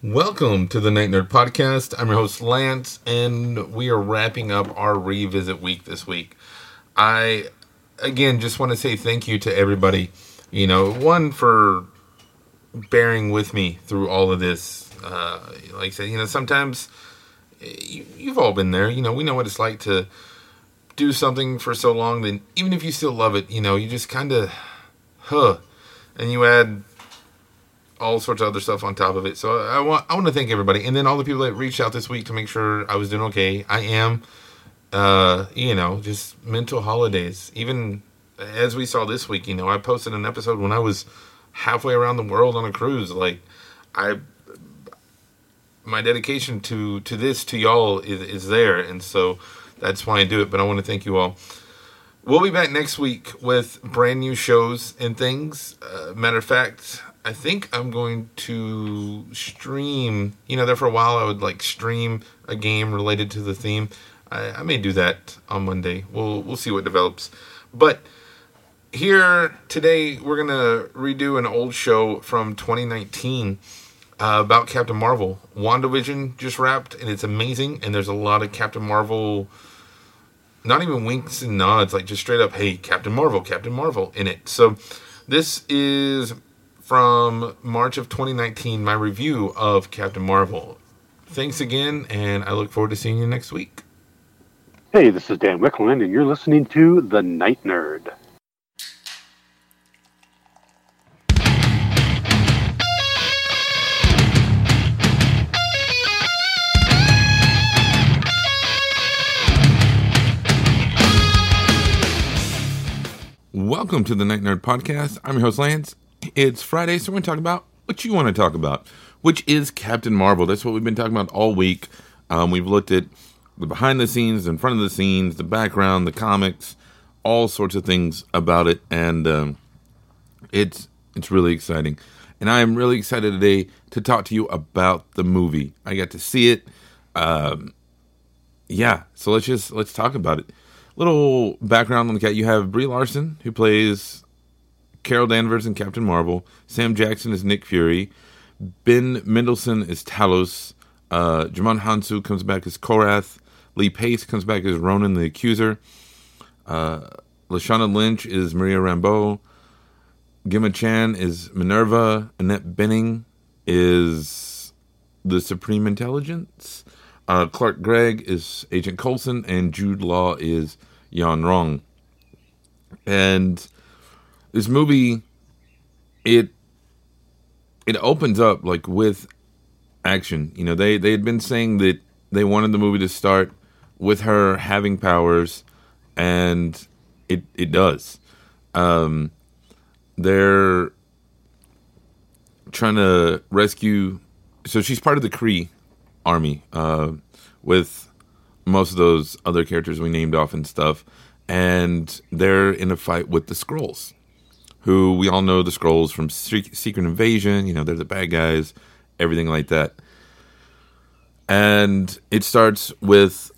Welcome to the Night Nerd Podcast. I'm your host, Lance, and we are wrapping up our revisit week this week. I, again, just want to say thank you to everybody. You know, one, for bearing with me through all of this. Uh, like I said, you know, sometimes you, you've all been there. You know, we know what it's like to do something for so long, then even if you still love it, you know, you just kind of, huh, and you add all sorts of other stuff on top of it. So I want I want to thank everybody, and then all the people that reached out this week to make sure I was doing okay. I am, uh, you know, just mental holidays. Even as we saw this week, you know, I posted an episode when I was halfway around the world on a cruise. Like, I my dedication to to this to y'all is is there, and so that's why I do it. But I want to thank you all. We'll be back next week with brand new shows and things. Uh, matter of fact, I think I'm going to stream. You know, there for a while I would like stream a game related to the theme. I, I may do that on Monday. We'll we'll see what develops. But here today we're gonna redo an old show from 2019 uh, about Captain Marvel. WandaVision just wrapped and it's amazing. And there's a lot of Captain Marvel. Not even winks and nods, like just straight up, hey, Captain Marvel, Captain Marvel in it. So, this is from March of 2019, my review of Captain Marvel. Thanks again, and I look forward to seeing you next week. Hey, this is Dan Wickland, and you're listening to The Night Nerd. Welcome to the Night Nerd Podcast. I'm your host, Lance, it's Friday, so we're going to talk about what you want to talk about, which is Captain Marvel. That's what we've been talking about all week. Um, we've looked at the behind the scenes, in front of the scenes, the background, the comics, all sorts of things about it, and um, it's it's really exciting. And I am really excited today to talk to you about the movie. I got to see it. Um, yeah, so let's just let's talk about it. Little background on the cat. You have Brie Larson who plays Carol Danvers and Captain Marvel. Sam Jackson is Nick Fury. Ben Mendelsohn is Talos. Uh, Djimon Hounsou comes back as Korath. Lee Pace comes back as Ronan the Accuser. Uh, Lashana Lynch is Maria Rambeau. Gemma Chan is Minerva. Annette Bening is the Supreme Intelligence. Uh, Clark Gregg is Agent Coulson, and Jude Law is Yon-Rogg. And this movie it it opens up like with action. You know, they they had been saying that they wanted the movie to start with her having powers, and it it does. Um, they're trying to rescue. So she's part of the Kree army uh, with most of those other characters we named off and stuff, and they're in a fight with the Skrulls who we all know the Skrulls from Secret Invasion. You know, they're the bad guys, everything like that. And it starts with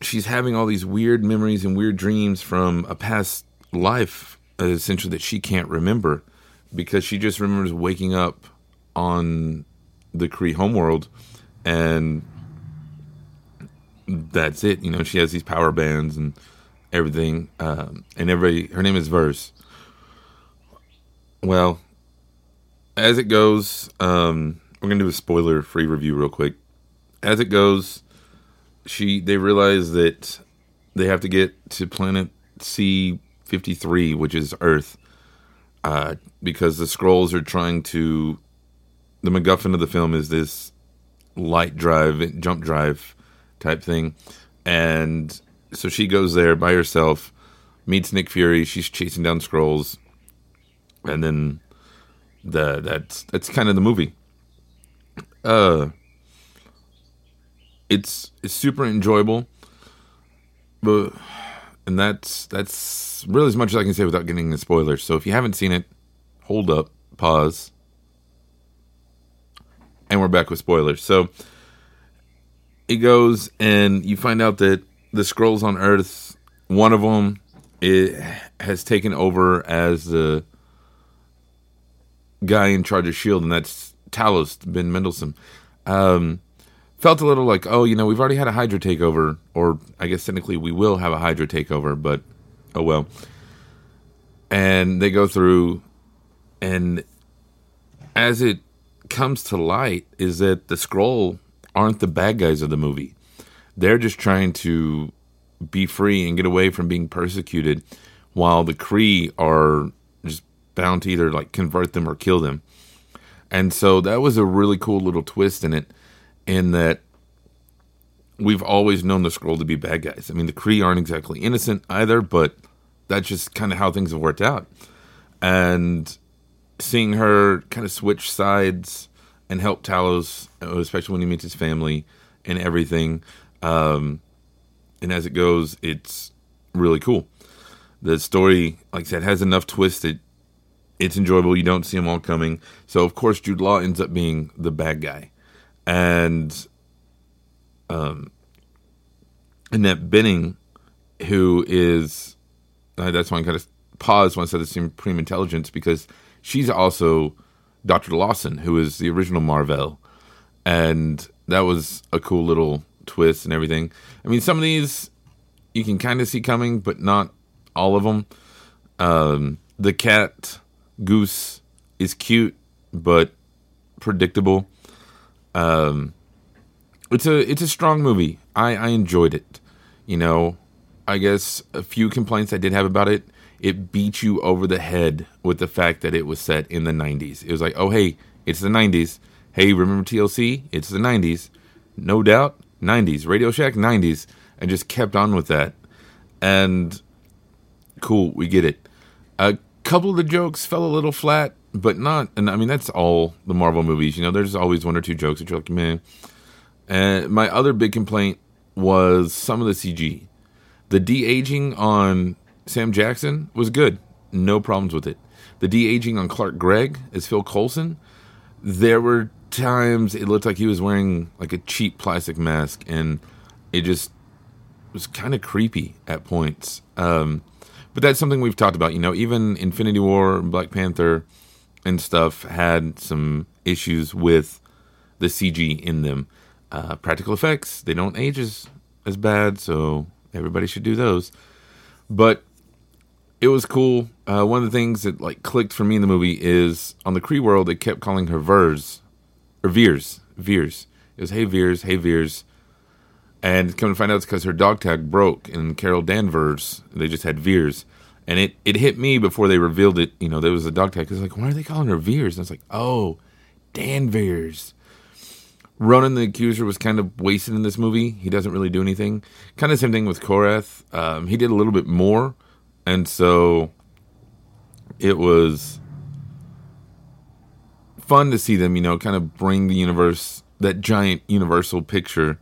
she's having all these weird memories and weird dreams from a past life, essentially, that she can't remember because she just remembers waking up on the Kree homeworld and that's it. You know, she has these power bands and everything. Um, and everybody, her name is Vers well, as it goes, um, we're gonna do a spoiler-free review real quick. As it goes, she they realize that they have to get to planet C fifty three, which is Earth, uh, because the Skrulls are trying to. The MacGuffin of the film is this light drive, jump drive type thing, and so she goes there by herself, meets Nick Fury. She's chasing down Skrulls and then the that's that's kind of the movie. Uh, it's it's super enjoyable, but and that's that's really as much as I can say without getting the spoilers. So if you haven't seen it, hold up, pause, and we're back with spoilers. So it goes, and you find out that the Skrulls on Earth, one of them, it has taken over as the guy in charge of Shield, and that's Talos Ben Mendelsohn. Um, felt a little like, oh, you know, we've already had a Hydra takeover, or I guess technically we will have a Hydra takeover, but oh well. And they go through, and as it comes to light, is that the Skrull aren't the bad guys of the movie. They're just trying to be free and get away from being persecuted, while the Kree are bound to either like convert them or kill them. And so that was a really cool little twist in it, in that we've always known the Skrull to be bad guys. I mean, the Kree aren't exactly innocent either, but that's just kind of how things have worked out. And seeing her kind of switch sides and help Talos, especially when he meets his family and everything. Um, and as it goes, it's really cool. The story, like I said, has enough twist that it's enjoyable. You don't see them all coming. So, of course, Jude Law ends up being the bad guy. And um, Annette Bening, who is uh, that's why I kind of paused when I said the Supreme Intelligence because she's also Dr. Lawson, who is the original Mar-Vell, and that was a cool little twist and everything. I mean, some of these you can kind of see coming, but not all of them. Um, the cat goose is cute, but predictable. Um, it's a it's a strong movie. I, I enjoyed it. You know, I guess a few complaints I did have about it. It beat you over the head with the fact that it was set in the 90s. It was like, oh, hey, it's the 90s. Hey, remember TLC? It's the 90s. No doubt, 90s. Radio Shack, 90s. And just kept on with that. And cool, we get it. A couple of the jokes fell a little flat, but not. And I mean, that's all the Marvel movies. You know, there's always one or two jokes that you're like, man. And my other big complaint was some of the CG. The de aging on Sam Jackson was good, no problems with it. The de aging on Clark Gregg as Phil Coulson, there were times it looked like he was wearing like a cheap plastic mask, and it just was kind of creepy at points. Um, but that's something we've talked about. You know, even Infinity War, Black Panther, and stuff had some issues with the CG in them. Uh, practical effects they don't age as as bad, so everybody should do those. But it was cool. Uh, one of the things that like clicked for me in the movie is on the Kree world they kept calling her Vers or Veers, Veers. It was Hey Veers, Hey Veers. And come to find out it's because her dog tag broke in Carol Danvers. They just had Veers. And it, it hit me before they revealed it. You know, there was a dog tag. It's like, why are they calling her Veers? And I was like, oh, Danvers. Ronan the Accuser was kind of wasted in this movie. He doesn't really do anything. Kind of same thing with Korath. Um, he did a little bit more, and so it was fun to see them. You know, kind of bring the universe that giant universal picture,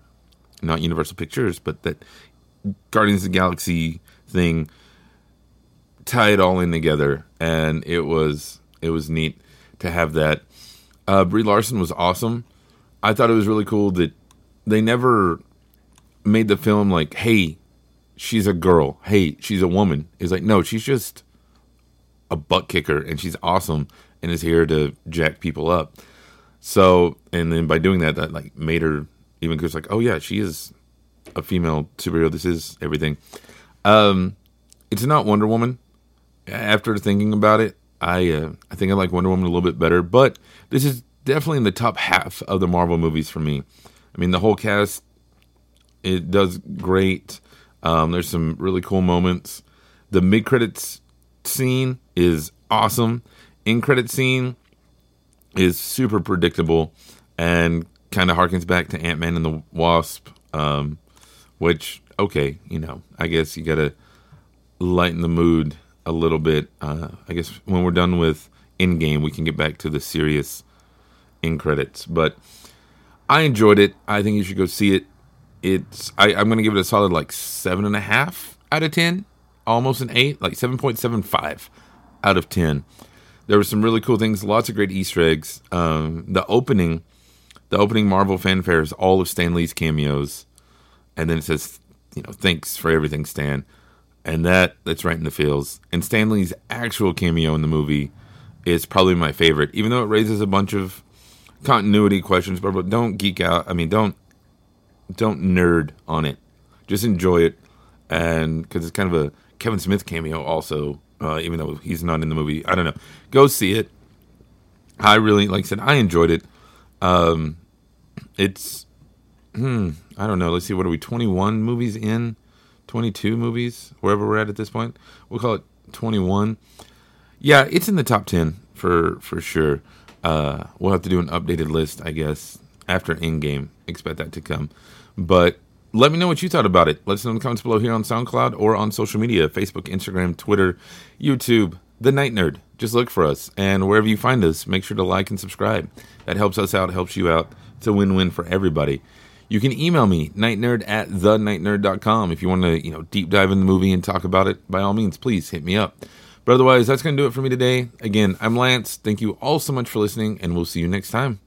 not Universal Pictures, but that Guardians of the Galaxy thing, tie it all in together, and it was it was neat to have that. Uh, Brie Larson was awesome. I thought it was really cool that they never made the film like, hey, she's a girl. Hey, she's a woman. It's like, no, she's just a butt kicker and she's awesome and is here to jack people up. So, and then by doing that, that like made her even because like, oh yeah, she is a female superhero. This is everything. Um, it's not Wonder Woman. After thinking about it, I uh, I think I like Wonder Woman a little bit better, but this is definitely in the top half of the Marvel movies for me. I mean, the whole cast it does great. Um, there's some really cool moments. The mid credits scene is awesome. In credit scene is super predictable and kind of harkens back to Ant Man and the Wasp, um, which okay, you know, I guess you gotta lighten the mood a little bit. Uh, I guess when we're done with Endgame, we can get back to the serious in credits. But I enjoyed it. I think you should go see it. It's I, I'm gonna give it a solid like seven and a half out of ten, almost an eight, like seven point seven five out of ten. There were some really cool things, lots of great Easter eggs. Um, the opening, the opening Marvel fanfare is all of Stan Lee's cameos, and then it says, you know, thanks for everything, Stan, and that that's right in the feels. And Stan Lee's actual cameo in the movie is probably my favorite, even though it raises a bunch of continuity questions, but don't geek out. I mean, don't don't nerd on it. Just enjoy it, and because it's kind of a Kevin Smith cameo, also, uh, even though he's not in the movie. I don't know. Go see it. I really, like I said, I enjoyed it. Um, it's, hmm, I don't know. Let's see. What are we? Twenty one movies in, twenty two movies, wherever we're at at this point. We'll call it twenty one. Yeah, it's in the top ten for for sure. Uh, we'll have to do an updated list, I guess, after Endgame. Expect that to come. But let me know what you thought about it. Let us know in the comments below here on SoundCloud or on social media Facebook, Instagram, Twitter, YouTube, The Night Nerd. Just look for us. And wherever you find us, make sure to like and subscribe. That helps us out, helps you out. It's a win win for everybody. You can email me, nightnerd at thenightnerd.com. If you want to, you know, deep dive in the movie and talk about it, by all means, please hit me up. But otherwise, that's going to do it for me today. Again, I'm Lance. Thank you all so much for listening, and we'll see you next time.